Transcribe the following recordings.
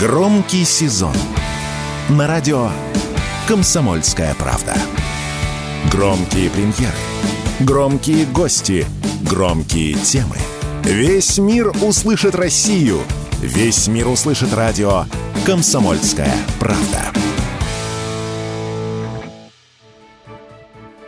Громкий сезон на радио «Комсомольская правда». Громкие премьеры, громкие гости, громкие темы. Весь мир услышит Россию. Весь мир услышит радио «Комсомольская правда».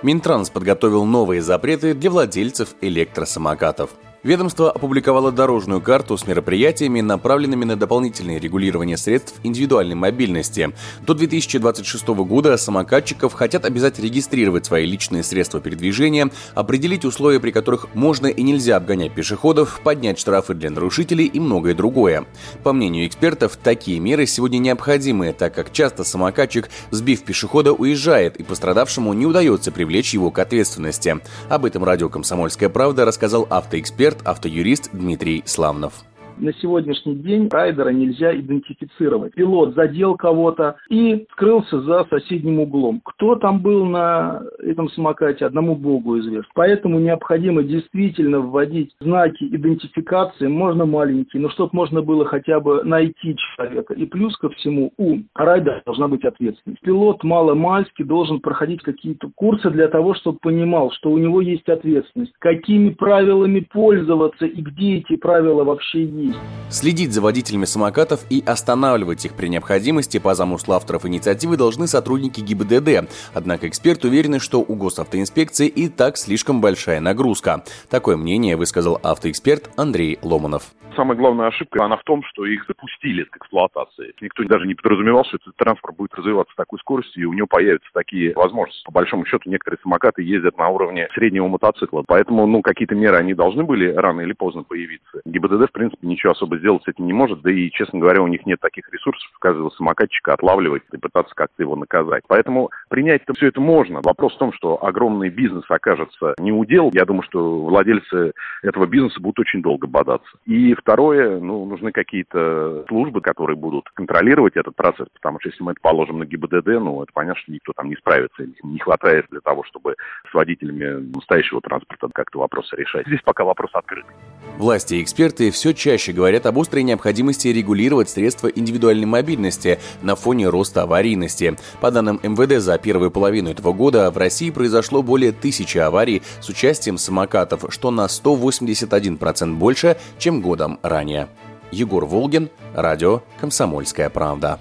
Минтранс подготовил новые запреты для владельцев электросамокатов – Ведомство опубликовало дорожную карту с мероприятиями, направленными на дополнительное регулирование средств индивидуальной мобильности. До 2026 года самокатчиков хотят обязать регистрировать свои личные средства передвижения, определить условия, при которых можно и нельзя обгонять пешеходов, поднять штрафы для нарушителей и многое другое. По мнению экспертов, такие меры сегодня необходимы, так как часто самокатчик, сбив пешехода, уезжает, и пострадавшему не удается привлечь его к ответственности. Об этом радио «Комсомольская правда» рассказал автоэксперт эксперт, автоюрист Дмитрий Славнов на сегодняшний день райдера нельзя идентифицировать. Пилот задел кого-то и скрылся за соседним углом. Кто там был на этом самокате, одному богу известно. Поэтому необходимо действительно вводить знаки идентификации, можно маленькие, но чтобы можно было хотя бы найти человека. И плюс ко всему у райдера должна быть ответственность. Пилот мало-мальски должен проходить какие-то курсы для того, чтобы понимал, что у него есть ответственность. Какими правилами пользоваться и где эти правила вообще есть Следить за водителями самокатов и останавливать их при необходимости по замыслу авторов инициативы должны сотрудники ГИБДД. Однако эксперты уверены, что у госавтоинспекции и так слишком большая нагрузка. Такое мнение высказал автоэксперт Андрей Ломанов. Самая главная ошибка, она в том, что их запустили к эксплуатации. Никто даже не подразумевал, что этот транспорт будет развиваться с такой скоростью, и у него появятся такие возможности. По большому счету, некоторые самокаты ездят на уровне среднего мотоцикла, поэтому, ну, какие-то меры, они должны были рано или поздно появиться. ГИБДД, в принципе, ничего особо сделать с этим не может, да и, честно говоря, у них нет таких ресурсов каждого самокатчика отлавливать и пытаться как-то его наказать. Поэтому принять все это можно. Вопрос в том, что огромный бизнес окажется не удел. Я думаю, что владельцы этого бизнеса будут очень долго бодаться. И второе, ну, нужны какие-то службы, которые будут контролировать этот процесс, потому что если мы это положим на ГИБДД, ну, это понятно, что никто там не справится. Не хватает для того, чтобы с водителями настоящего транспорта как-то вопросы решать. Здесь пока вопрос открытый. Власти и эксперты все чаще говорят об острой необходимости регулировать средства индивидуальной мобильности на фоне роста аварийности. По данным МВД, за первую половину этого года в России произошло более тысячи аварий с участием самокатов, что на 181% больше, чем годом ранее. Егор Волгин, радио «Комсомольская правда».